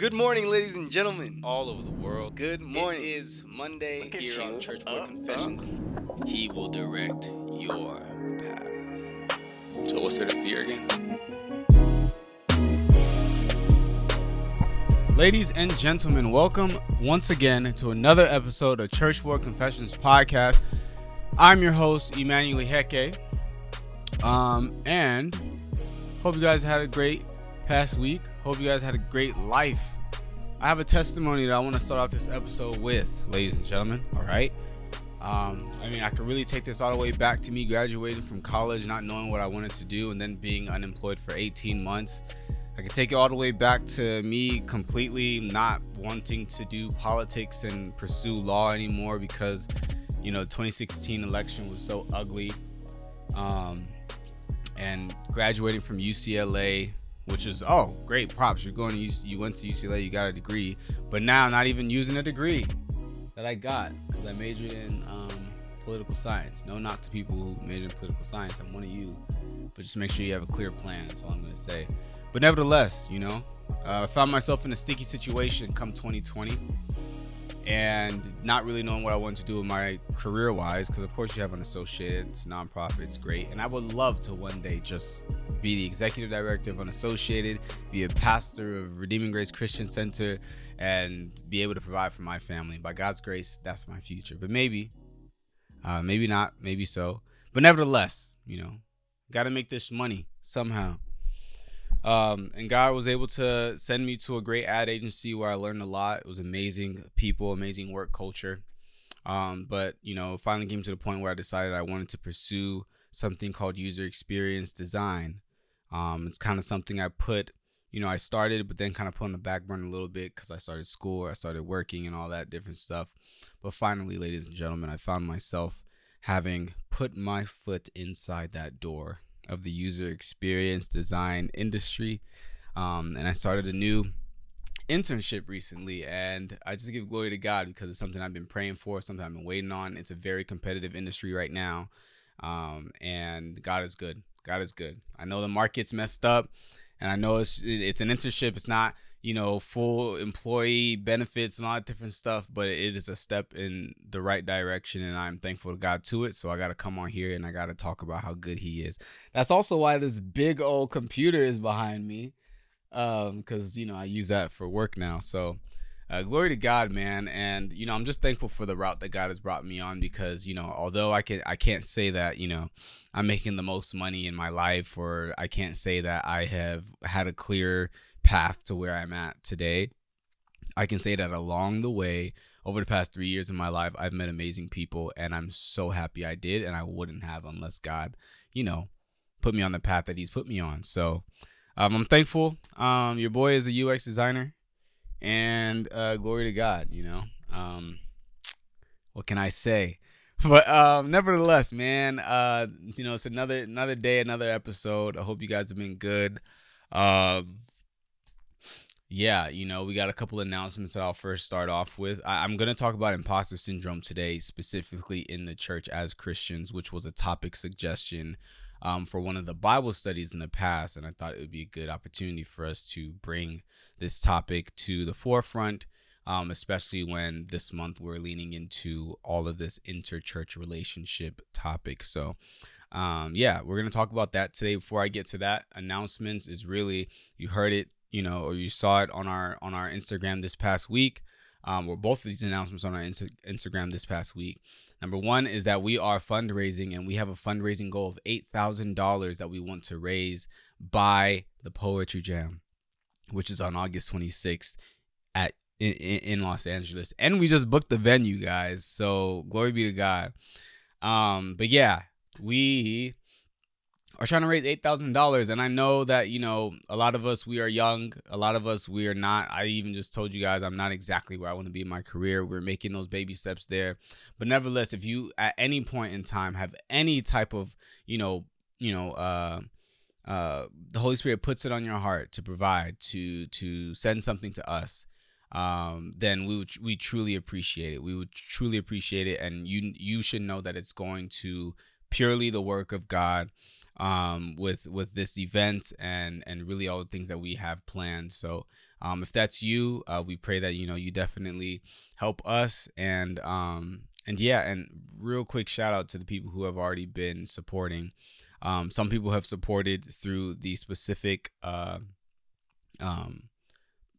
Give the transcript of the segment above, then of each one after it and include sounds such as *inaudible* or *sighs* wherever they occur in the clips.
Good morning, ladies and gentlemen, all over the world. Good morning. It is Monday Look at here on you. Church Uh, Boy Confessions. He will direct your path. So, what's there to fear again? Ladies and gentlemen, welcome once again to another episode of Church Boy Confessions podcast. I'm your host, Emmanuel Heke. Um, and hope you guys had a great past week. Hope you guys had a great life. I have a testimony that I want to start off this episode with, ladies and gentlemen. All right. Um, I mean, I could really take this all the way back to me graduating from college, not knowing what I wanted to do, and then being unemployed for 18 months. I could take it all the way back to me completely not wanting to do politics and pursue law anymore because, you know, 2016 election was so ugly. Um, and graduating from UCLA, which is oh great props. You're going to UC, you went to UCLA, you got a degree, but now not even using a degree that I got because I majored in um, political science. No knock to people who major in political science. I'm one of you, but just make sure you have a clear plan. That's all I'm gonna say. But nevertheless, you know, uh, I found myself in a sticky situation come 2020 and not really knowing what I wanted to do with my career wise. Because, of course, you have Unassociated, it's nonprofit, it's great. And I would love to one day just be the executive director of Unassociated, be a pastor of Redeeming Grace Christian Center, and be able to provide for my family. By God's grace, that's my future. But maybe, uh, maybe not, maybe so. But nevertheless, you know, got to make this money somehow. Um, and God was able to send me to a great ad agency where I learned a lot. It was amazing people, amazing work culture. Um, but you know, finally came to the point where I decided I wanted to pursue something called user experience design. Um, it's kind of something I put, you know, I started, but then kind of put on the back burner a little bit because I started school, I started working, and all that different stuff. But finally, ladies and gentlemen, I found myself having put my foot inside that door of the user experience design industry. Um, and I started a new internship recently, and I just give glory to God because it's something I've been praying for, something I've been waiting on. It's a very competitive industry right now, um, and God is good. God is good. I know the market's messed up, and I know it's it's an internship. It's not you know full employee benefits and all that different stuff, but it is a step in the right direction, and I'm thankful to God to it. So I got to come on here and I got to talk about how good He is. That's also why this big old computer is behind me, um, because you know I use that for work now. So. Uh, glory to God, man, and you know I'm just thankful for the route that God has brought me on because you know although I can I can't say that you know I'm making the most money in my life or I can't say that I have had a clear path to where I'm at today. I can say that along the way, over the past three years of my life, I've met amazing people, and I'm so happy I did, and I wouldn't have unless God, you know, put me on the path that He's put me on. So um, I'm thankful. Um, your boy is a UX designer, and uh, glory to God, you know. Um, what can I say? *laughs* But um, nevertheless, man, uh, you know, it's another another day, another episode. I hope you guys have been good. Um, yeah, you know, we got a couple announcements that I'll first start off with. I- I'm going to talk about imposter syndrome today, specifically in the church as Christians, which was a topic suggestion um, for one of the Bible studies in the past. And I thought it would be a good opportunity for us to bring this topic to the forefront, um, especially when this month we're leaning into all of this interchurch relationship topic. So, um, yeah, we're going to talk about that today. Before I get to that, announcements is really, you heard it you know, or you saw it on our on our Instagram this past week, um, or both of these announcements on our Insta- Instagram this past week. Number one is that we are fundraising, and we have a fundraising goal of eight thousand dollars that we want to raise by the Poetry Jam, which is on August twenty sixth at in, in Los Angeles, and we just booked the venue, guys. So glory be to God. Um, but yeah, we are trying to raise eight thousand dollars, and I know that you know a lot of us we are young, a lot of us we are not. I even just told you guys I'm not exactly where I want to be in my career. We're making those baby steps there, but nevertheless, if you at any point in time have any type of you know you know uh uh the Holy Spirit puts it on your heart to provide to to send something to us um, then we would we truly appreciate it. We would truly appreciate it, and you you should know that it's going to purely the work of God um, with with this event and and really all the things that we have planned. So um, if that's you, uh, we pray that you know you definitely help us and um, and yeah, and real quick shout out to the people who have already been supporting. Um, some people have supported through the specific uh, um,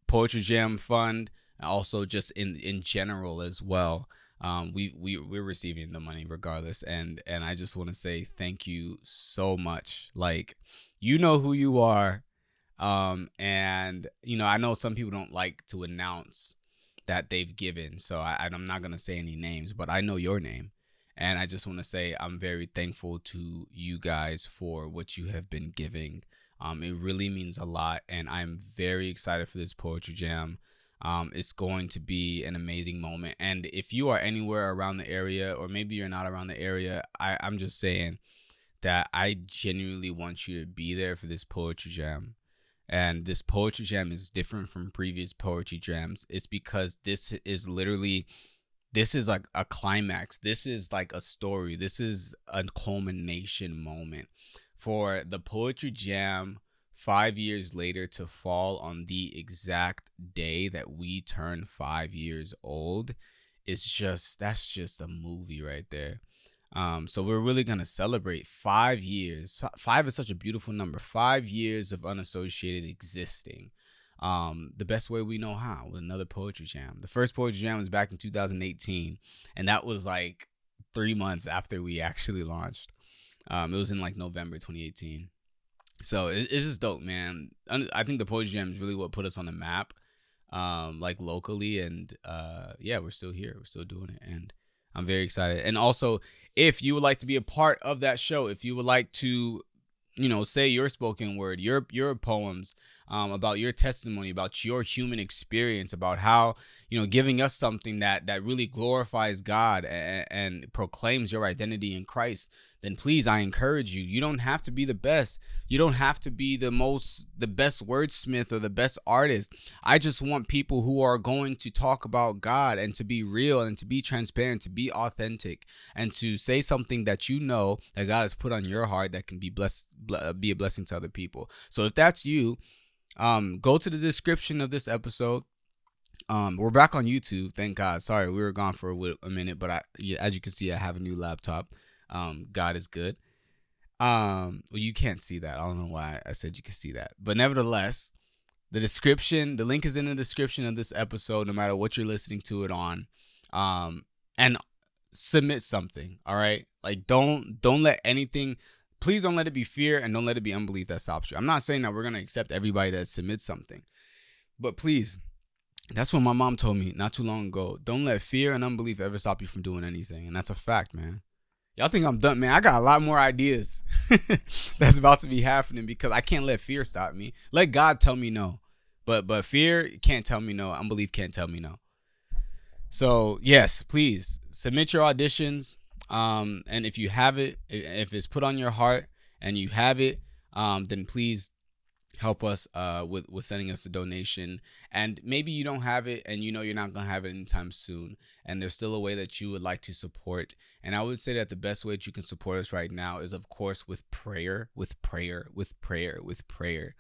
poetry jam fund, also just in in general as well um, we we we're receiving the money regardless, and and I just want to say thank you so much. Like, you know who you are, um, and you know I know some people don't like to announce that they've given, so I, I'm not gonna say any names, but I know your name. And I just want to say I'm very thankful to you guys for what you have been giving. Um, it really means a lot, and I'm very excited for this poetry jam. Um, it's going to be an amazing moment. And if you are anywhere around the area, or maybe you're not around the area, I, I'm just saying that I genuinely want you to be there for this poetry jam. And this poetry jam is different from previous poetry jams. It's because this is literally this is like a climax. This is like a story. This is a culmination moment for the poetry jam five years later to fall on the exact day that we turn five years old is just that's just a movie right there. Um so we're really gonna celebrate five years. Five is such a beautiful number. Five years of unassociated existing. Um the best way we know how with another poetry jam. The first poetry jam was back in 2018 and that was like three months after we actually launched. Um it was in like november 2018 so it, it's just dope, man. I think the Poetry Jam is really what put us on the map, um, like locally, and uh, yeah, we're still here. We're still doing it, and I'm very excited. And also, if you would like to be a part of that show, if you would like to, you know, say your spoken word, your your poems, um, about your testimony, about your human experience, about how you know giving us something that that really glorifies God and, and proclaims your identity in Christ then please I encourage you. You don't have to be the best. You don't have to be the most the best wordsmith or the best artist. I just want people who are going to talk about God and to be real and to be transparent, to be authentic and to say something that you know that God has put on your heart that can be blessed be a blessing to other people. So if that's you, um go to the description of this episode um, we're back on YouTube, thank God. Sorry, we were gone for a, a minute, but I, as you can see, I have a new laptop. Um, God is good. Um, well, you can't see that. I don't know why I said you can see that, but nevertheless, the description, the link is in the description of this episode, no matter what you're listening to it on. Um, and submit something. All right, like don't don't let anything. Please don't let it be fear and don't let it be unbelief that stops you. I'm not saying that we're gonna accept everybody that submits something, but please that's what my mom told me not too long ago. Don't let fear and unbelief ever stop you from doing anything. And that's a fact, man. Y'all think I'm done, man. I got a lot more ideas *laughs* that's about to be happening because I can't let fear stop me. Let God tell me no. But but fear can't tell me no. Unbelief can't tell me no. So yes, please submit your auditions. Um, and if you have it, if it's put on your heart and you have it, um, then please help us uh, with with sending us a donation. And maybe you don't have it, and you know you're not gonna have it anytime soon, and there's still a way that you would like to support. And I would say that the best way that you can support us right now is, of course, with prayer, with prayer, with prayer, with prayer.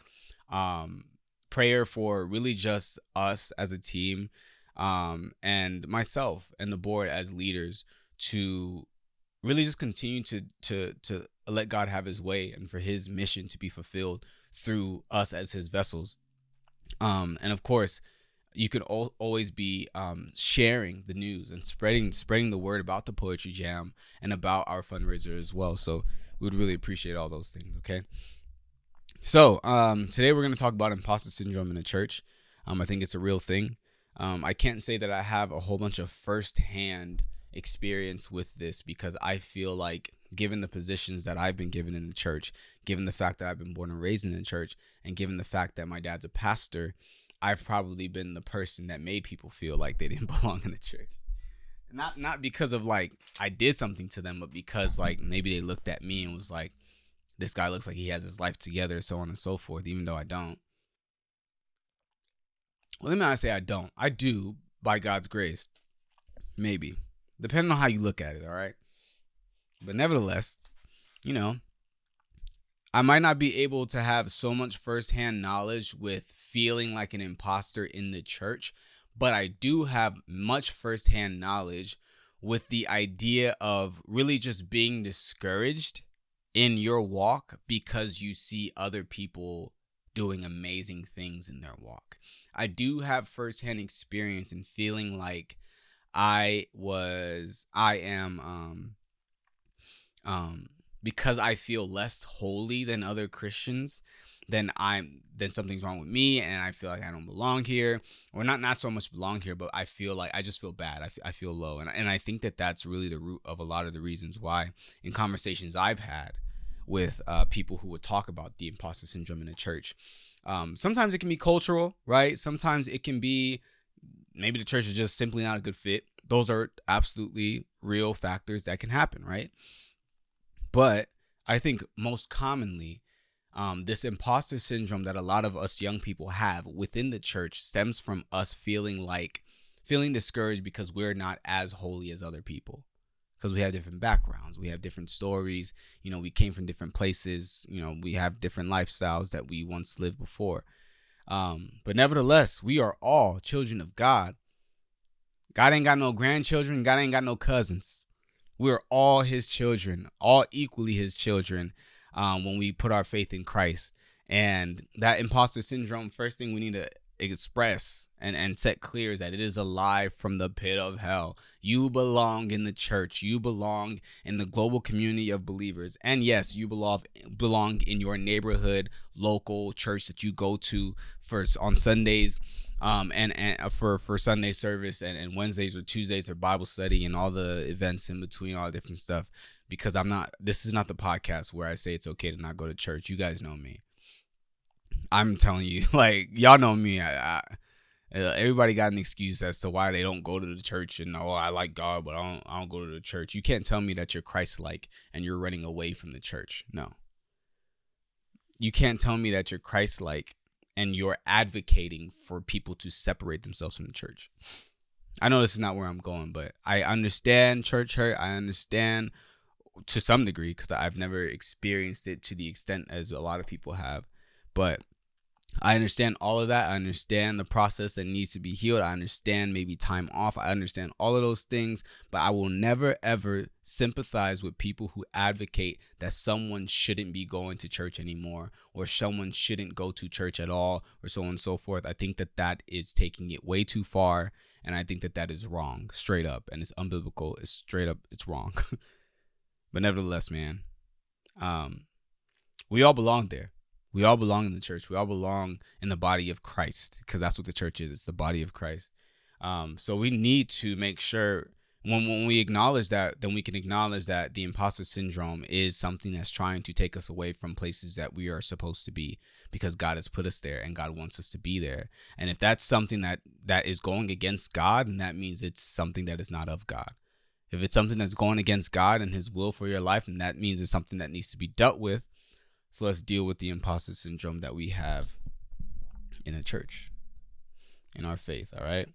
Um, prayer for really just us as a team, um, and myself and the board as leaders to really just continue to to to let God have His way and for His mission to be fulfilled through us as his vessels. Um, and of course, you can al- always be um, sharing the news and spreading spreading the word about the poetry jam and about our fundraiser as well. So we would really appreciate all those things. Okay. So um, today we're going to talk about imposter syndrome in the church. Um, I think it's a real thing. Um, I can't say that I have a whole bunch of firsthand experience with this because I feel like given the positions that I've been given in the church, given the fact that I've been born and raised in the church, and given the fact that my dad's a pastor, I've probably been the person that made people feel like they *laughs* didn't belong in the church. Not not because of like I did something to them, but because like maybe they looked at me and was like, this guy looks like he has his life together, so on and so forth, even though I don't. Well, let me not say I don't. I do by God's grace. Maybe. Depending on how you look at it, all right? But nevertheless, you know, I might not be able to have so much firsthand knowledge with feeling like an imposter in the church, but I do have much firsthand knowledge with the idea of really just being discouraged in your walk because you see other people doing amazing things in their walk. I do have firsthand experience in feeling like I was I am um um because I feel less holy than other Christians, then I'm then something's wrong with me and I feel like I don't belong here. Or not not so much belong here but I feel like I just feel bad. I, f- I feel low. And, and I think that that's really the root of a lot of the reasons why in conversations I've had with uh, people who would talk about the imposter syndrome in the church um, sometimes it can be cultural right? Sometimes it can be maybe the church is just simply not a good fit. Those are absolutely real factors that can happen right? But I think most commonly um, this imposter syndrome that a lot of us young people have within the church stems from us feeling like feeling discouraged because we're not as holy as other people. Because we have different backgrounds we have different stories you know we came from different places you know we have different lifestyles that we once lived before um, but nevertheless we are all children of god. God ain't got no grandchildren. God ain't got no cousins. We're all his children all equally his children um, when we put our faith in Christ. And that imposter syndrome, first thing we need to express and, and set clear is that it is alive from the pit of hell. You belong in the church. You belong in the global community of believers. And yes, you belong belong in your neighborhood, local church that you go to first on Sundays. Um, and, and uh, for, for Sunday service and, and Wednesdays or Tuesdays or Bible study and all the events in between, all the different stuff because I'm not this is not the podcast where I say it's okay to not go to church. You guys know me. I'm telling you, *laughs* like y'all know me. I, I uh, everybody got an excuse as to why they don't go to the church and oh I like God but I don't I don't go to the church. You can't tell me that you're Christ like and you're running away from the church. No. You can't tell me that you're Christ like and you're advocating for people to separate themselves from the church. I know this is not where I'm going, but I understand church hurt. I understand to some degree because I've never experienced it to the extent as a lot of people have. But I understand all of that. I understand the process that needs to be healed. I understand maybe time off. I understand all of those things, but I will never ever sympathize with people who advocate that someone shouldn't be going to church anymore or someone shouldn't go to church at all or so on and so forth. I think that that is taking it way too far and I think that that is wrong, straight up, and it's unbiblical. It's straight up it's wrong. *laughs* But nevertheless, man, um, we all belong there. We all belong in the church. We all belong in the body of Christ because that's what the church is. It's the body of Christ. Um, so we need to make sure when when we acknowledge that, then we can acknowledge that the imposter syndrome is something that's trying to take us away from places that we are supposed to be because God has put us there and God wants us to be there. And if that's something that that is going against God, then that means it's something that is not of God. If it's something that's going against God and His will for your life, then that means it's something that needs to be dealt with. So let's deal with the imposter syndrome that we have in the church, in our faith. All right.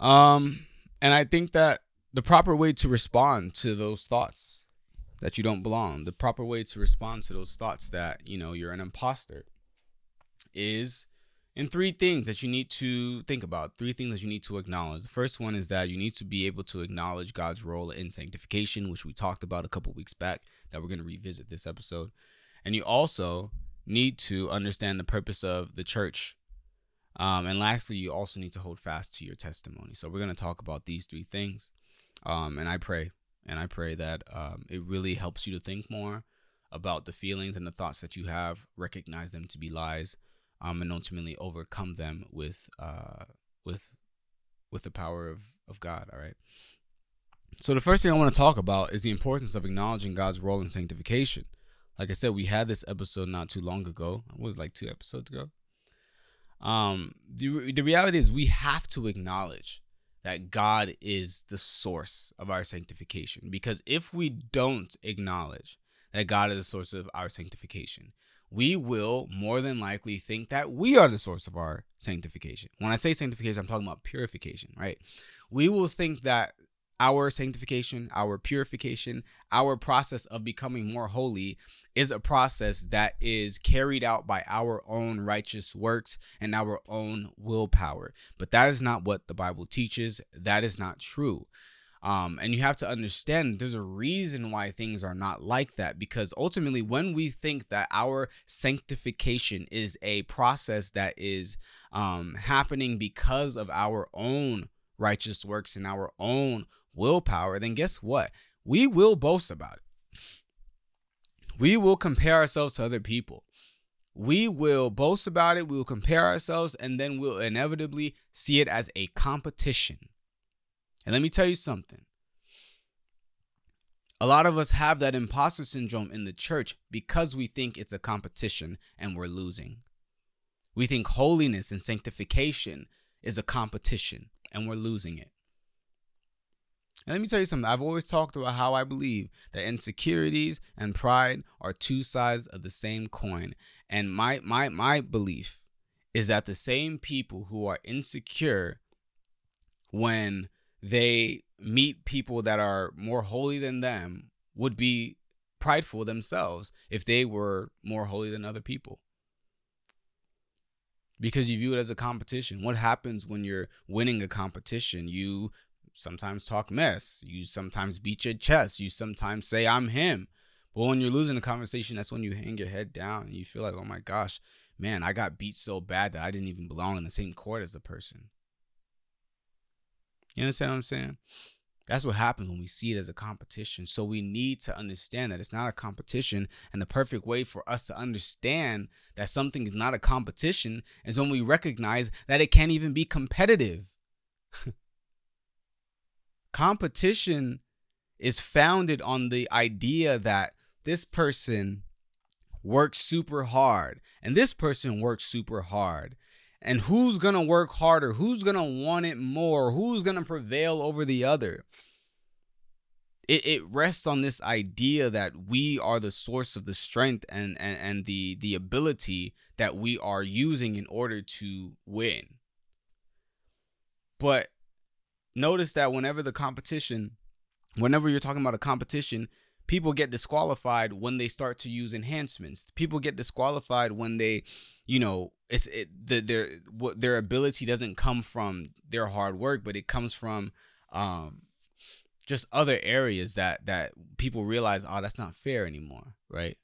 Um, and I think that the proper way to respond to those thoughts that you don't belong, the proper way to respond to those thoughts that you know you're an imposter, is in three things that you need to think about, three things that you need to acknowledge. The first one is that you need to be able to acknowledge God's role in sanctification, which we talked about a couple weeks back, that we're going to revisit this episode. And you also need to understand the purpose of the church. Um, and lastly, you also need to hold fast to your testimony. So we're going to talk about these three things. Um, and I pray, and I pray that um, it really helps you to think more about the feelings and the thoughts that you have, recognize them to be lies um, and ultimately overcome them with uh, with with the power of of God. All right. So the first thing I want to talk about is the importance of acknowledging God's role in sanctification. Like I said, we had this episode not too long ago. It was like two episodes ago. Um, the the reality is we have to acknowledge that God is the source of our sanctification. Because if we don't acknowledge that God is the source of our sanctification, we will more than likely think that we are the source of our sanctification. When I say sanctification, I'm talking about purification, right? We will think that our sanctification, our purification, our process of becoming more holy is a process that is carried out by our own righteous works and our own willpower. But that is not what the Bible teaches. That is not true. Um, and you have to understand there's a reason why things are not like that because ultimately, when we think that our sanctification is a process that is um, happening because of our own righteous works and our own willpower, then guess what? We will boast about it. We will compare ourselves to other people. We will boast about it, we will compare ourselves, and then we'll inevitably see it as a competition. And let me tell you something. A lot of us have that imposter syndrome in the church because we think it's a competition and we're losing. We think holiness and sanctification is a competition and we're losing it. And let me tell you something. I've always talked about how I believe that insecurities and pride are two sides of the same coin. And my my my belief is that the same people who are insecure when they meet people that are more holy than them would be prideful themselves if they were more holy than other people because you view it as a competition. What happens when you're winning a competition? You sometimes talk mess. You sometimes beat your chest. You sometimes say, I'm him. But when you're losing a conversation, that's when you hang your head down and you feel like, oh my gosh, man, I got beat so bad that I didn't even belong in the same court as the person. You understand what I'm saying? That's what happens when we see it as a competition. So we need to understand that it's not a competition. And the perfect way for us to understand that something is not a competition is when we recognize that it can't even be competitive. *laughs* competition is founded on the idea that this person works super hard and this person works super hard and who's going to work harder, who's going to want it more, who's going to prevail over the other. It, it rests on this idea that we are the source of the strength and, and, and the, the ability that we are using in order to win. But notice that whenever the competition, whenever you're talking about a competition, people get disqualified when they start to use enhancements. People get disqualified when they you know it's it the, their what their ability doesn't come from their hard work but it comes from um just other areas that that people realize oh that's not fair anymore right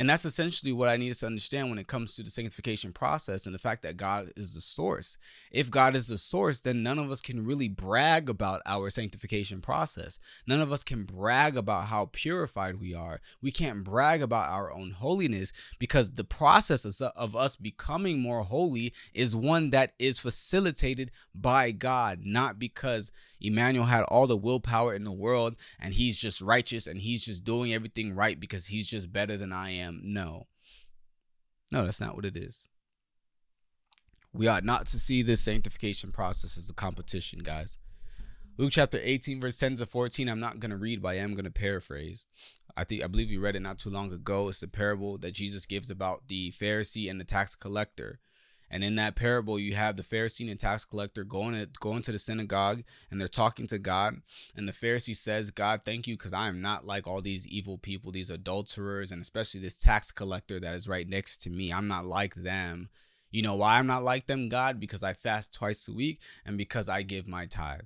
and that's essentially what I need to understand when it comes to the sanctification process and the fact that God is the source. If God is the source, then none of us can really brag about our sanctification process. None of us can brag about how purified we are. We can't brag about our own holiness because the process of us becoming more holy is one that is facilitated by God, not because Emmanuel had all the willpower in the world and he's just righteous and he's just doing everything right because he's just better than I am. No. No, that's not what it is. We ought not to see this sanctification process as a competition, guys. Luke chapter 18, verse 10 to 14. I'm not going to read, but I am going to paraphrase. I think I believe you read it not too long ago. It's the parable that Jesus gives about the Pharisee and the tax collector. And in that parable, you have the Pharisee and tax collector going to going to the synagogue and they're talking to God. And the Pharisee says, God, thank you, because I am not like all these evil people, these adulterers, and especially this tax collector that is right next to me. I'm not like them. You know why I'm not like them, God? Because I fast twice a week and because I give my tithe.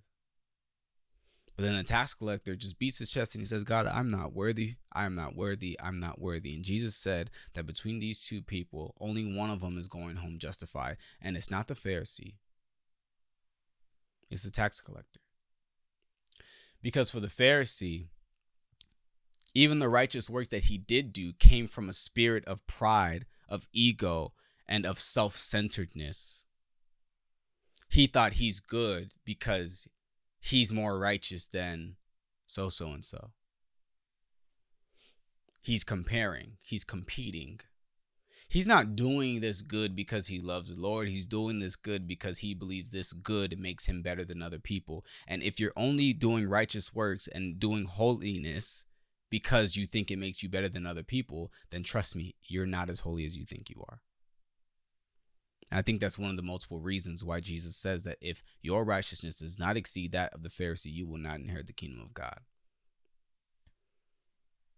But then a tax collector just beats his chest and he says, God, I'm not worthy. I am not worthy. I'm not worthy. And Jesus said that between these two people, only one of them is going home justified. And it's not the Pharisee, it's the tax collector. Because for the Pharisee, even the righteous works that he did do came from a spirit of pride, of ego, and of self centeredness. He thought he's good because he's more righteous than so so and so. He's comparing, he's competing. He's not doing this good because he loves the Lord. He's doing this good because he believes this good makes him better than other people. And if you're only doing righteous works and doing holiness because you think it makes you better than other people, then trust me, you're not as holy as you think you are. And I think that's one of the multiple reasons why Jesus says that if your righteousness does not exceed that of the Pharisee, you will not inherit the kingdom of God.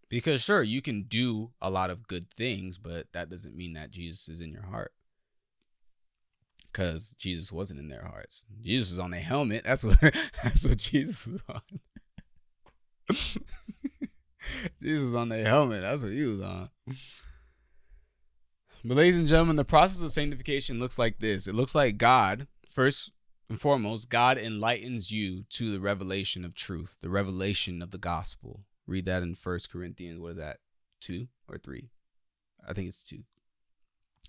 Because sure, you can do a lot of good things, but that doesn't mean that Jesus is in your heart. Because Jesus wasn't in their hearts. Jesus was on a helmet. That's what *laughs* that's what Jesus was on. *laughs* Jesus was on the helmet. That's what he was on. But ladies and gentlemen, the process of sanctification looks like this. It looks like God, first and foremost, God enlightens you to the revelation of truth, the revelation of the gospel. Read that in First Corinthians. What is that? Two or three? I think it's two.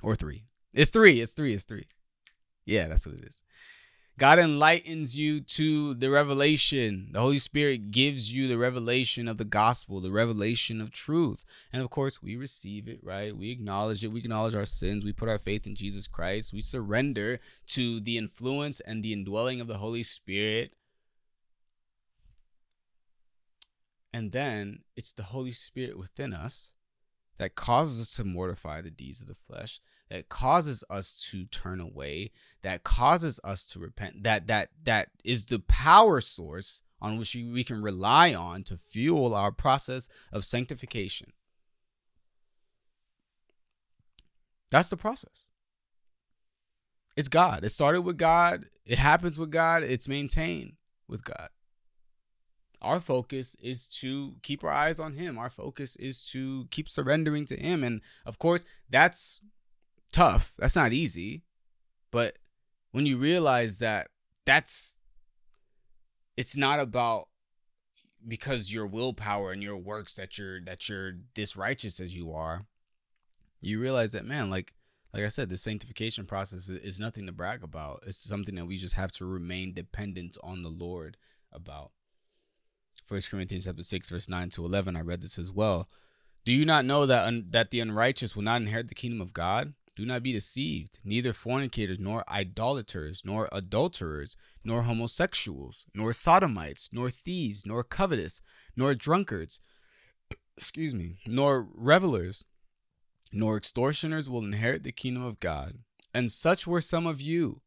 Or three. It's three. It's three. It's three. Yeah, that's what it is. God enlightens you to the revelation. The Holy Spirit gives you the revelation of the gospel, the revelation of truth. And of course, we receive it, right? We acknowledge it. We acknowledge our sins. We put our faith in Jesus Christ. We surrender to the influence and the indwelling of the Holy Spirit. And then it's the Holy Spirit within us that causes us to mortify the deeds of the flesh that causes us to turn away that causes us to repent that that that is the power source on which we can rely on to fuel our process of sanctification. That's the process. It's god. It started with god. It happens with god. It's maintained with god. Our focus is to keep our eyes on him. Our focus is to keep surrendering to him. And of course that's tough. That's not easy. But when you realize that that's it's not about because your willpower and your works that you're that you're this righteous as you are, you realize that man, like like I said, the sanctification process is, is nothing to brag about. It's something that we just have to remain dependent on the Lord about. First Corinthians chapter six, verse nine to eleven. I read this as well. Do you not know that un- that the unrighteous will not inherit the kingdom of God? Do not be deceived. Neither fornicators, nor idolaters, nor adulterers, nor homosexuals, nor sodomites, nor thieves, nor covetous, nor drunkards, *clears throat* excuse me, nor revelers, nor extortioners will inherit the kingdom of God. And such were some of you.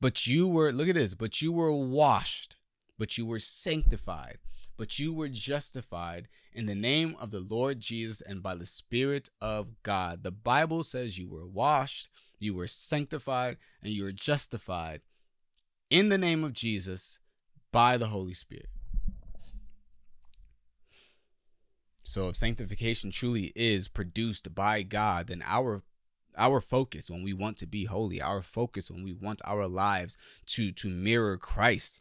But you were, look at this, but you were washed, but you were sanctified but you were justified in the name of the Lord Jesus and by the Spirit of God. The Bible says you were washed, you were sanctified, and you were justified in the name of Jesus by the Holy Spirit. So if sanctification truly is produced by God, then our our focus when we want to be holy, our focus when we want our lives to to mirror Christ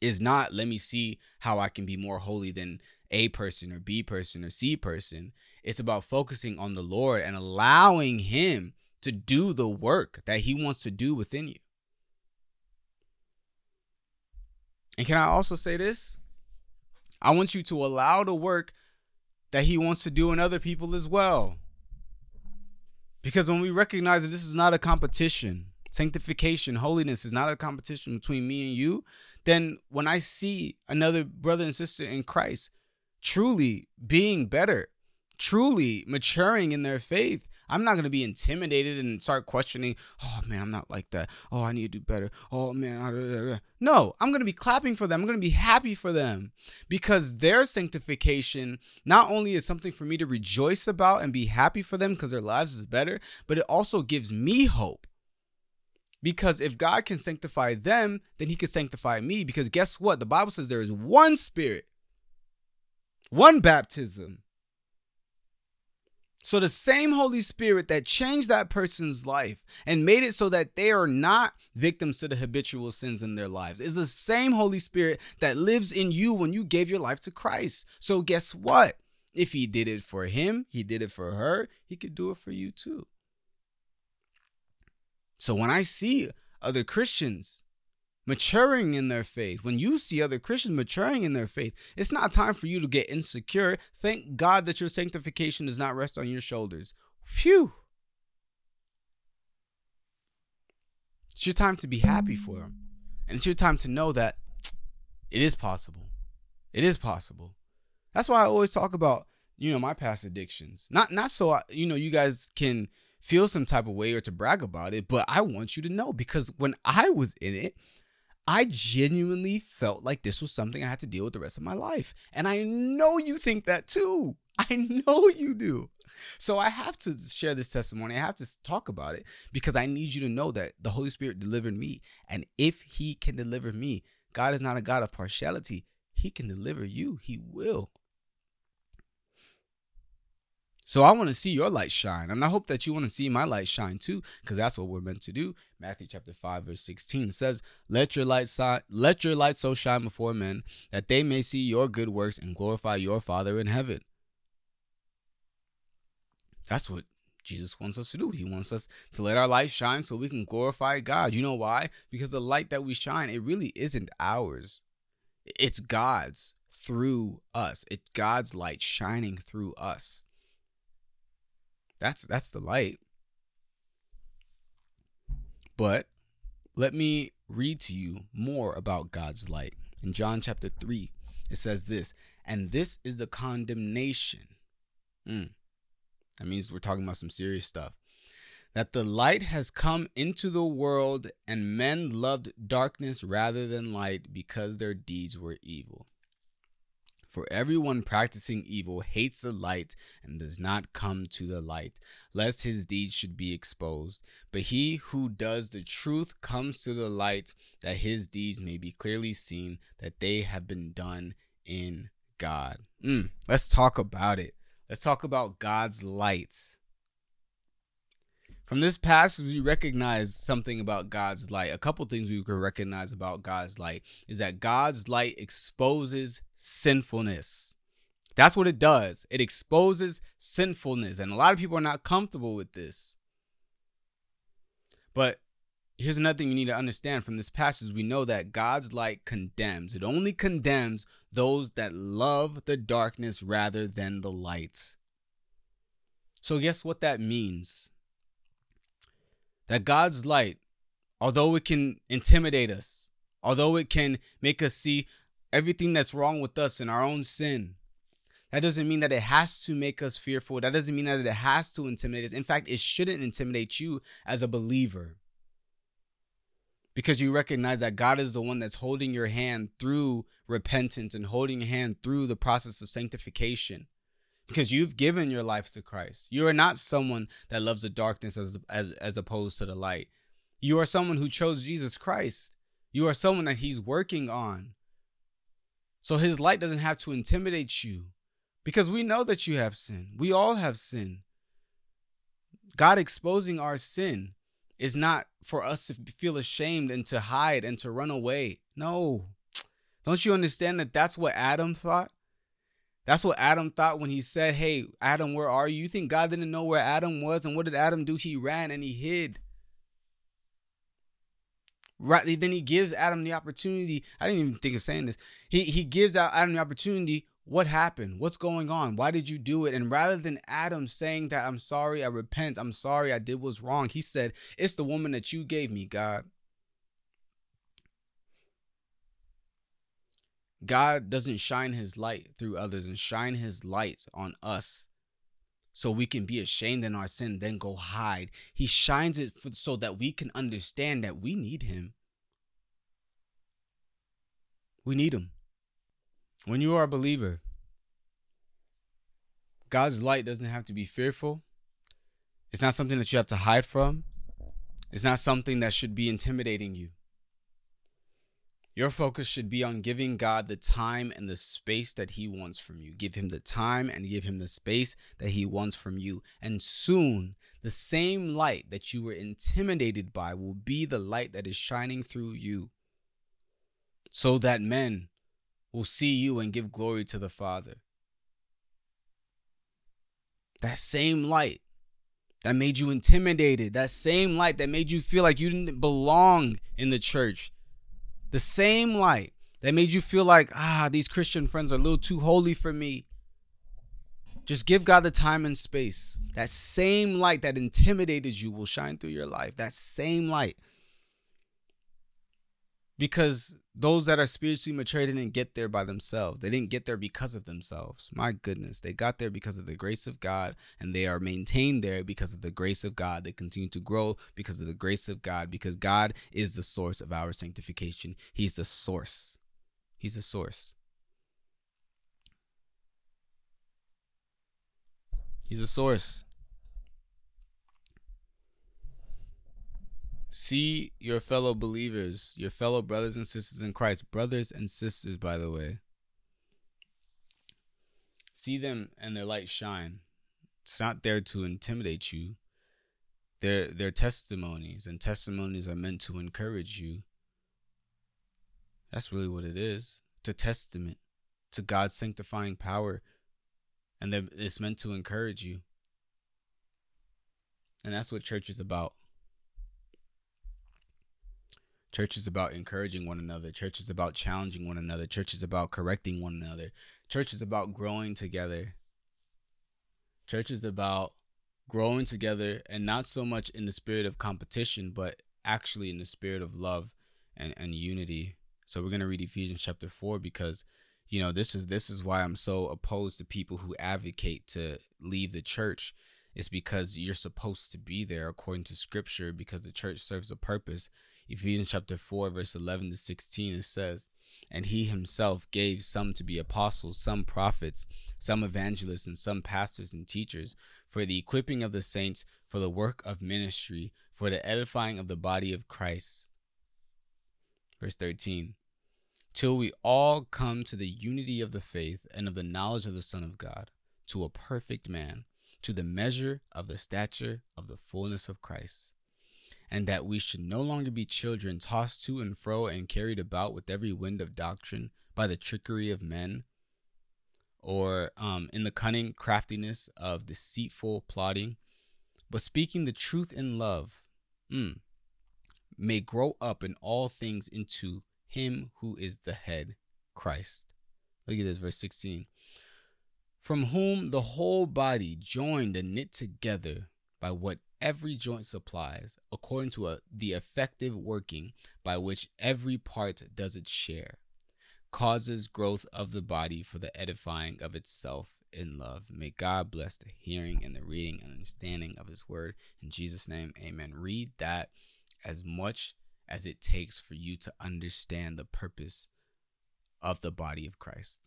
is not let me see how I can be more holy than A person or B person or C person. It's about focusing on the Lord and allowing Him to do the work that He wants to do within you. And can I also say this? I want you to allow the work that He wants to do in other people as well. Because when we recognize that this is not a competition, sanctification, holiness is not a competition between me and you, then when I see another brother and sister in Christ truly being better, truly maturing in their faith, I'm not going to be intimidated and start questioning, oh man, I'm not like that. Oh, I need to do better. Oh man. No, I'm going to be clapping for them. I'm going to be happy for them because their sanctification not only is something for me to rejoice about and be happy for them because their lives is better, but it also gives me hope because if God can sanctify them, then he can sanctify me. Because guess what? The Bible says there is one spirit, one baptism. So the same Holy Spirit that changed that person's life and made it so that they are not victims to the habitual sins in their lives is the same Holy Spirit that lives in you when you gave your life to Christ. So guess what? If he did it for him, he did it for her, he could do it for you too. So when I see other Christians maturing in their faith, when you see other Christians maturing in their faith, it's not time for you to get insecure. Thank God that your sanctification does not rest on your shoulders. Phew. It's your time to be happy for them. And it's your time to know that it is possible. It is possible. That's why I always talk about, you know, my past addictions. Not not so I, you know, you guys can feel some type of way or to brag about it, but I want you to know because when I was in it, I genuinely felt like this was something I had to deal with the rest of my life. And I know you think that too. *laughs* I know you do. So I have to share this testimony. I have to talk about it because I need you to know that the Holy Spirit delivered me. And if He can deliver me, God is not a God of partiality. He can deliver you, He will. So I want to see your light shine. And I hope that you want to see my light shine too, because that's what we're meant to do. Matthew chapter 5, verse 16 says, Let your light si- let your light so shine before men that they may see your good works and glorify your Father in heaven. That's what Jesus wants us to do. He wants us to let our light shine so we can glorify God. You know why? Because the light that we shine, it really isn't ours. It's God's through us. It's God's light shining through us. That's that's the light. But let me read to you more about God's light. In John chapter 3, it says this, and this is the condemnation. Mm. That means we're talking about some serious stuff. That the light has come into the world, and men loved darkness rather than light because their deeds were evil. For everyone practicing evil hates the light and does not come to the light, lest his deeds should be exposed. But he who does the truth comes to the light, that his deeds may be clearly seen, that they have been done in God. Mm, let's talk about it. Let's talk about God's light. From this passage, we recognize something about God's light. A couple things we can recognize about God's light is that God's light exposes sinfulness. That's what it does. It exposes sinfulness. And a lot of people are not comfortable with this. But here's another thing you need to understand from this passage we know that God's light condemns, it only condemns those that love the darkness rather than the light. So, guess what that means? That God's light, although it can intimidate us, although it can make us see everything that's wrong with us in our own sin, that doesn't mean that it has to make us fearful. That doesn't mean that it has to intimidate us. In fact, it shouldn't intimidate you as a believer because you recognize that God is the one that's holding your hand through repentance and holding your hand through the process of sanctification because you've given your life to Christ. You are not someone that loves the darkness as as as opposed to the light. You are someone who chose Jesus Christ. You are someone that he's working on. So his light doesn't have to intimidate you because we know that you have sin. We all have sin. God exposing our sin is not for us to feel ashamed and to hide and to run away. No. Don't you understand that that's what Adam thought? That's what Adam thought when he said, Hey, Adam, where are you? You think God didn't know where Adam was? And what did Adam do? He ran and he hid. Right. Then he gives Adam the opportunity. I didn't even think of saying this. He he gives Adam the opportunity. What happened? What's going on? Why did you do it? And rather than Adam saying that I'm sorry, I repent, I'm sorry, I did what's wrong, he said, It's the woman that you gave me, God. God doesn't shine his light through others and shine his light on us so we can be ashamed in our sin, then go hide. He shines it for, so that we can understand that we need him. We need him. When you are a believer, God's light doesn't have to be fearful. It's not something that you have to hide from. It's not something that should be intimidating you. Your focus should be on giving God the time and the space that He wants from you. Give Him the time and give Him the space that He wants from you. And soon, the same light that you were intimidated by will be the light that is shining through you, so that men will see you and give glory to the Father. That same light that made you intimidated, that same light that made you feel like you didn't belong in the church the same light that made you feel like, ah, these Christian friends are a little too holy for me. Just give God the time and space. That same light that intimidated you will shine through your life. That same light. Because those that are spiritually mature didn't get there by themselves. They didn't get there because of themselves. My goodness, they got there because of the grace of God, and they are maintained there because of the grace of God. They continue to grow because of the grace of God, because God is the source of our sanctification. He's the source. He's the source. He's a source. See your fellow believers, your fellow brothers and sisters in Christ, brothers and sisters, by the way. See them and their light shine. It's not there to intimidate you. Their their testimonies and testimonies are meant to encourage you. That's really what it is. It's a testament to God's sanctifying power, and it's meant to encourage you. And that's what church is about. Church is about encouraging one another. Church is about challenging one another. Church is about correcting one another. Church is about growing together. Church is about growing together and not so much in the spirit of competition, but actually in the spirit of love and, and unity. So we're gonna read Ephesians chapter four because you know this is this is why I'm so opposed to people who advocate to leave the church. It's because you're supposed to be there according to scripture because the church serves a purpose Ephesians chapter 4, verse 11 to 16, it says, And he himself gave some to be apostles, some prophets, some evangelists, and some pastors and teachers for the equipping of the saints, for the work of ministry, for the edifying of the body of Christ. Verse 13 Till we all come to the unity of the faith and of the knowledge of the Son of God, to a perfect man, to the measure of the stature of the fullness of Christ and that we should no longer be children tossed to and fro and carried about with every wind of doctrine by the trickery of men, or um, in the cunning craftiness of deceitful plotting, but speaking the truth in love, mm, may grow up in all things into him who is the head, Christ. Look at this, verse 16. From whom the whole body, joined and knit together by what every joint supplies, according to a, the effective working by which every part does its share, causes growth of the body for the edifying of itself in love. May God bless the hearing and the reading and understanding of His word. In Jesus' name, amen. Read that as much as it takes for you to understand the purpose of the body of Christ.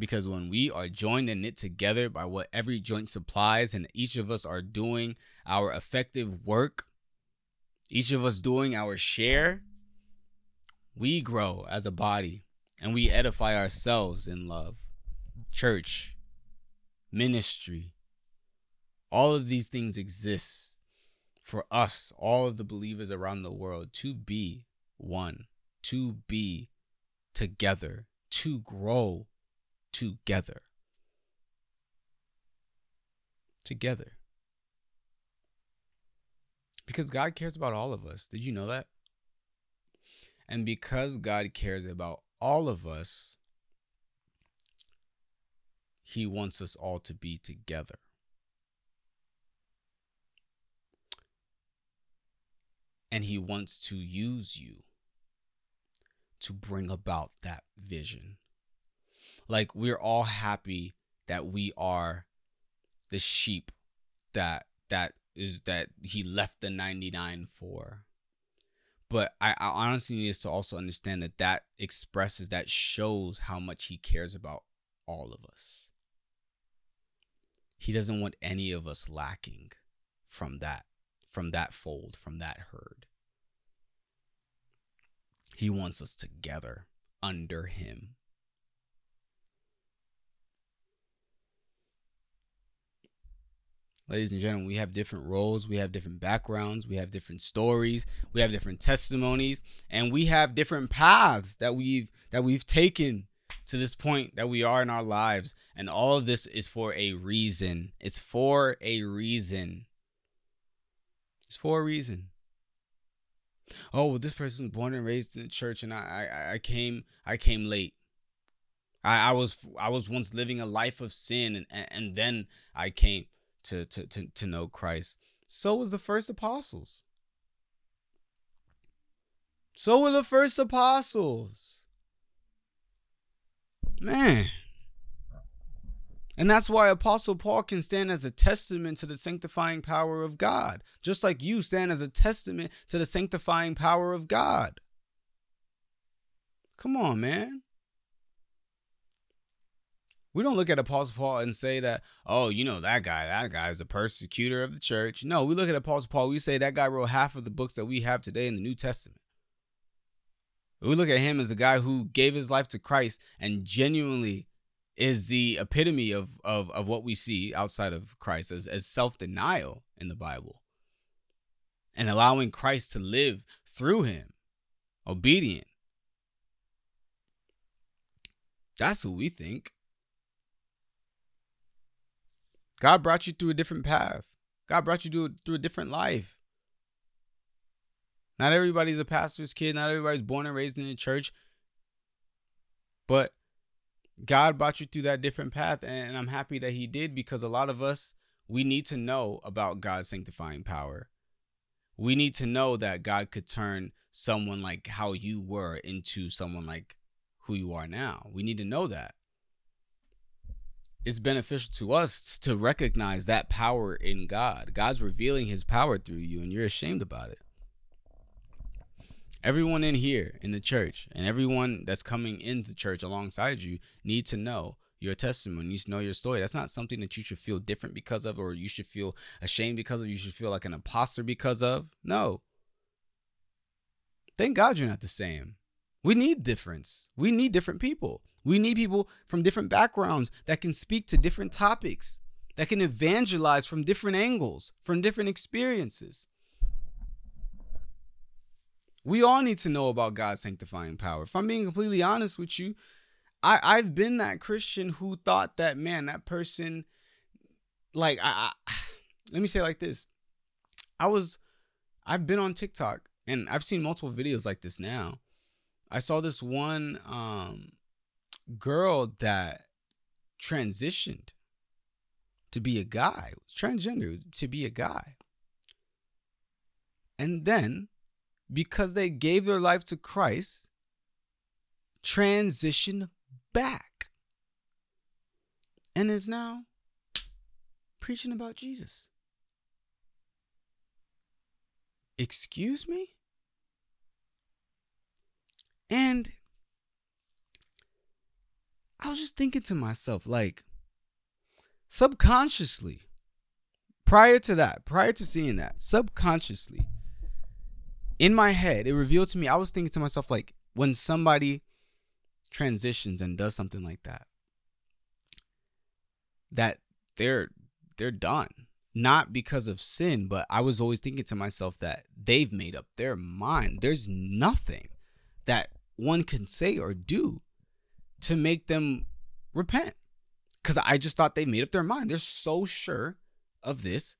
Because when we are joined and knit together by what every joint supplies, and each of us are doing our effective work, each of us doing our share, we grow as a body and we edify ourselves in love. Church, ministry, all of these things exist for us, all of the believers around the world, to be one, to be together, to grow together. Together. Because God cares about all of us. Did you know that? And because God cares about all of us, He wants us all to be together. And He wants to use you to bring about that vision like we're all happy that we are the sheep that that is that he left the 99 for. But I, I honestly need to also understand that that expresses that shows how much he cares about all of us. He doesn't want any of us lacking from that from that fold from that herd. He wants us together under him ladies and gentlemen, we have different roles, we have different backgrounds, we have different stories, we have different testimonies, and we have different paths that we've that we've taken to this point that we are in our lives. And all of this is for a reason. It's for a reason. It's for a reason. Oh, well, this person was born and raised in the church, and I, I, I came, I came late. I, I was, I was once living a life of sin, and, and, and then I came to, to, to, to know Christ. So was the first apostles. So were the first apostles. Man. And that's why Apostle Paul can stand as a testament to the sanctifying power of God, just like you stand as a testament to the sanctifying power of God. Come on, man. We don't look at Apostle Paul and say that, oh, you know, that guy, that guy is a persecutor of the church. No, we look at Apostle Paul, we say that guy wrote half of the books that we have today in the New Testament. We look at him as a guy who gave his life to Christ and genuinely is the epitome of, of, of what we see outside of Christ as, as self denial in the Bible and allowing Christ to live through him, obedient. That's who we think. God brought you through a different path. God brought you through, a different life. Not everybody's a pastor's kid. Not everybody's born and raised in the church. But God brought you through that different path. And I'm happy that He did because a lot of us, we need to know about God's sanctifying power. We need to know that God could turn someone like how you were into someone like who you are now. We need to know that it's beneficial to us to recognize that power in God. God's revealing his power through you, and you're ashamed about it. Everyone in here in the church and everyone that's coming into church alongside you need to know your testimony, needs to know your story. That's not something that you should feel different because of, or you should feel ashamed because of, you should feel like an imposter because of. No. Thank God you're not the same. We need difference. We need different people. We need people from different backgrounds that can speak to different topics, that can evangelize from different angles, from different experiences. We all need to know about God's sanctifying power. If I'm being completely honest with you, I, I've been that Christian who thought that, man, that person, like, I, I *sighs* let me say like this. I was, I've been on TikTok and I've seen multiple videos like this now. I saw this one um girl that transitioned to be a guy, transgender to be a guy. And then, because they gave their life to Christ, transitioned back and is now preaching about Jesus. Excuse me? And I was just thinking to myself, like, subconsciously, prior to that, prior to seeing that, subconsciously, in my head, it revealed to me, I was thinking to myself, like, when somebody transitions and does something like that, that they're they're done. Not because of sin, but I was always thinking to myself that they've made up their mind. There's nothing that one can say or do to make them repent. Because I just thought they made up their mind. They're so sure of this.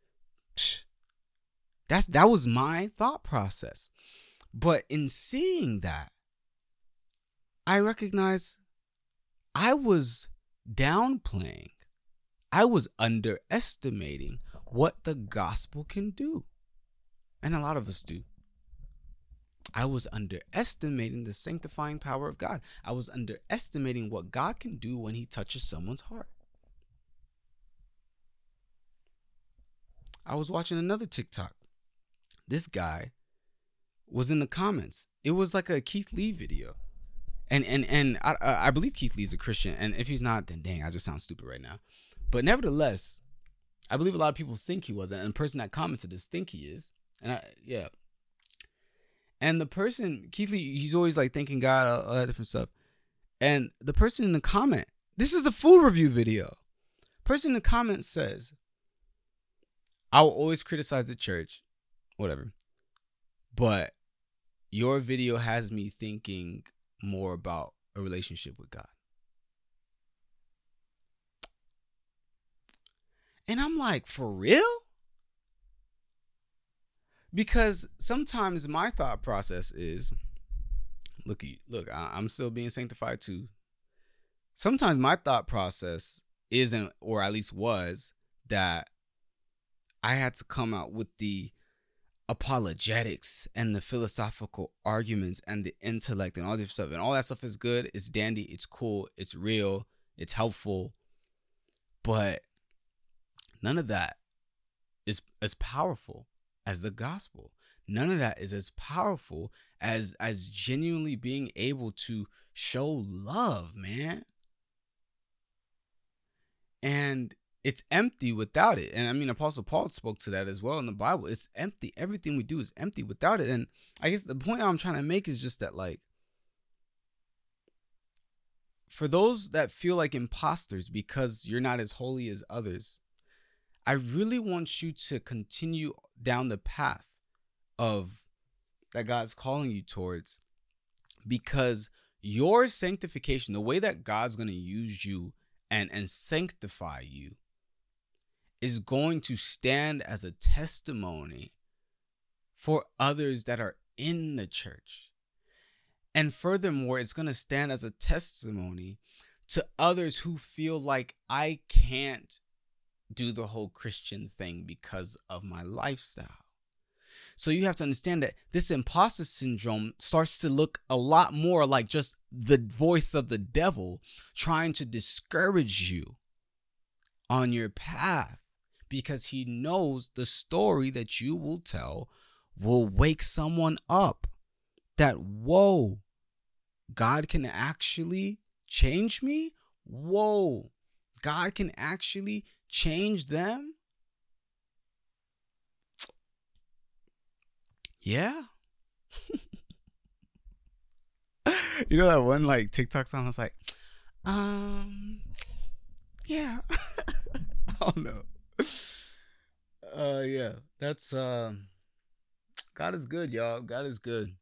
That's that was my thought process. But in seeing that, I recognize I was downplaying. I was underestimating what the gospel can do. And a lot of us do. I was underestimating the sanctifying power of God. I was underestimating what God can do when He touches someone's heart. I was watching another TikTok. This guy was in the comments. It was like a Keith Lee video. And and and I, I believe Keith Lee's a Christian. And if he's not, then dang, I just sound stupid right now. But nevertheless, I believe a lot of people think he was, and the person that commented this think he is. And I yeah, and the person, Keith Lee, he's always like thanking God, all that different stuff. And the person in the comment, this is a food review video. Person in the comment says, I will always criticize the church, whatever. But your video has me thinking more about a relationship with God. And I'm like, for real? Because sometimes my thought process is look look i'm still being sanctified too sometimes my thought process isn't or at least was that i had to come out with the apologetics and the philosophical arguments and the intellect and all this stuff. And all that stuff is good. It's dandy. It's cool. It's real. It's helpful. But none of that is as powerful as the gospel. None of that is as powerful as as genuinely being able to show love, man. And it's empty without it. And I mean, Apostle Paul spoke to that as well in the Bible. It's empty. Everything we do is empty without it. And I guess the point I'm trying to make is just that, like, for those that feel like imposters because you're not as holy as others, I really want you to continue down the path of that God's calling you towards because your sanctification, the way that God's going to use you and and sanctify you is going to stand as a testimony for others that are in the church. And furthermore, it's going to stand as a testimony to others who feel like I can't do the whole Christian thing because of my lifestyle. So you have to understand that this imposter syndrome starts to look a lot more like just the voice of the devil trying to discourage you on your path because he knows the story that you will tell will wake someone up that, whoa, God can actually change me? Whoa, God can actually change them? Yeah. *laughs* you know that one like TikTok song? I was like, um, yeah. *laughs* I don't know uh yeah that's uh god is good y'all god is good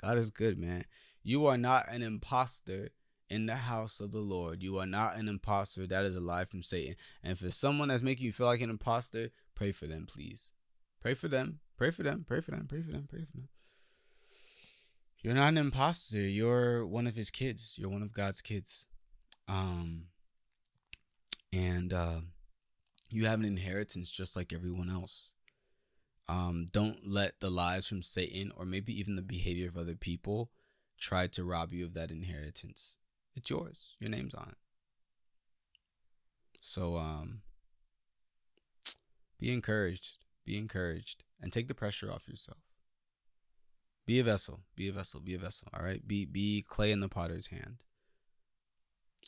god is good man you are not an imposter in the house of the lord. You are not an imposter. That is a lie from satan. And for someone that's making you feel like an imposter pray for them please. Pray for them. Pray for them. Pray for them. Pray for them. Pray for them. You're not an imposter. You're one of his kids. You're one of god's kids. Um and uh you have an inheritance just like everyone else. Um, don't let the lies from Satan or maybe even the behavior of other people try to rob you of that inheritance. It's yours. Your name's on it. So um be encouraged. Be encouraged and take the pressure off yourself. Be a vessel. Be a vessel. Be a vessel. All right. Be be clay in the potter's hand.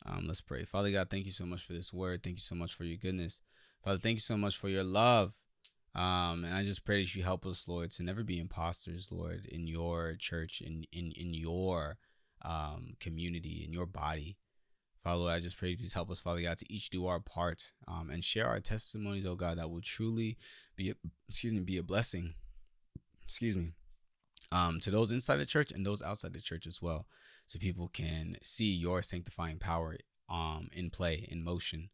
Um, let's pray. Father God, thank you so much for this word. Thank you so much for your goodness. Father, thank you so much for your love. Um, and I just pray that you help us, Lord, to never be imposters, Lord, in your church, in in in your um, community, in your body. Father, Lord, I just pray please help us, Father God, to each do our part um, and share our testimonies, oh God, that will truly be, a, excuse me, be a blessing. Excuse me, um, to those inside the church and those outside the church as well, so people can see your sanctifying power um in play, in motion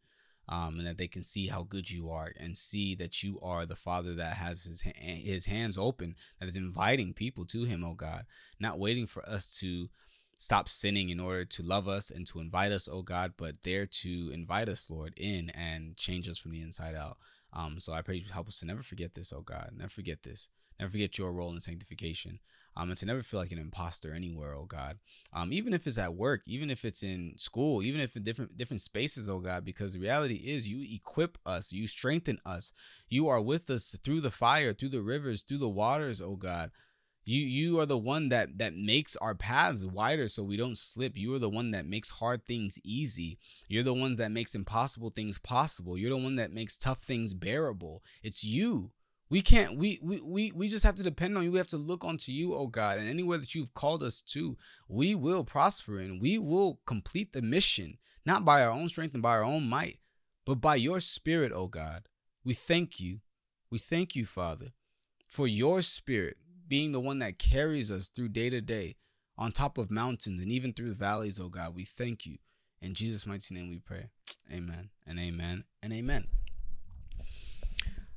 um, and that they can see how good you are and see that you are the Father that has his his hands open, that is inviting people to Him, oh God, not waiting for us to stop sinning in order to love us and to invite us, oh God, but there to invite us, Lord, in and change us from the inside out. Um, so I pray you help us to never forget this, oh God, never forget this, never forget your role in sanctification um, and to never feel like an imposter anywhere, oh God. Um, even if it's at work, even if it's in school, even if in different different spaces, oh God, because the reality is you equip us, you strengthen us, you are with us through the fire, through the rivers, through the waters, oh God. You you are the one that that makes our paths wider so we don't slip. You are the one that makes hard things easy. You're the ones that makes impossible things possible. You're the one that makes tough things bearable. It's you. We can't we we we, we just have to depend on you. We have to look onto you, oh God. And anywhere that you've called us to, we will prosper and we will complete the mission, not by our own strength and by our own might, but by your spirit, oh God. We thank you. We thank you, Father, for your spirit being the one that carries us through day to day on top of mountains and even through the valleys, oh God. We thank you. In Jesus' mighty name we pray. *tsk* Amen and amen and amen.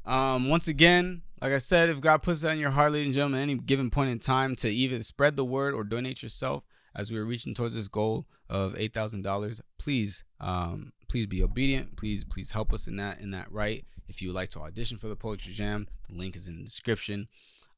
Um, once again, like I said, if God puts that in your heart, ladies and gentlemen, any given point in time to either spread the word or donate yourself as we are reaching towards this goal of eight thousand dollars, please, um, please be obedient. Please, please help us in that in that right If you would like to audition for the Poetry Jam, the link is in the description.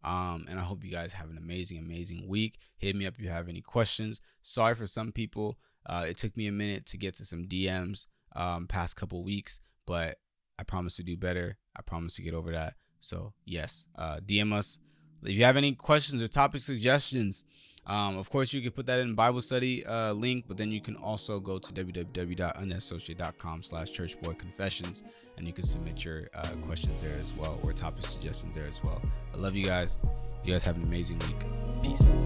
Um, and I hope you guys have an amazing, amazing week. Hit me up if you have any questions. Sorry for some people. Uh, it took me a minute to get to some DMs um, past couple weeks, but I promise to do better. I promise to get over that. So yes, uh, DM us if you have any questions or topic suggestions. Um, of course, you can put that in Bible study uh, link, but then you can also go to www.unassociated.com slash churchboy confessions and you can submit your uh, questions there as well or topic suggestions there as well. I love you guys. You guys have an amazing week. Peace.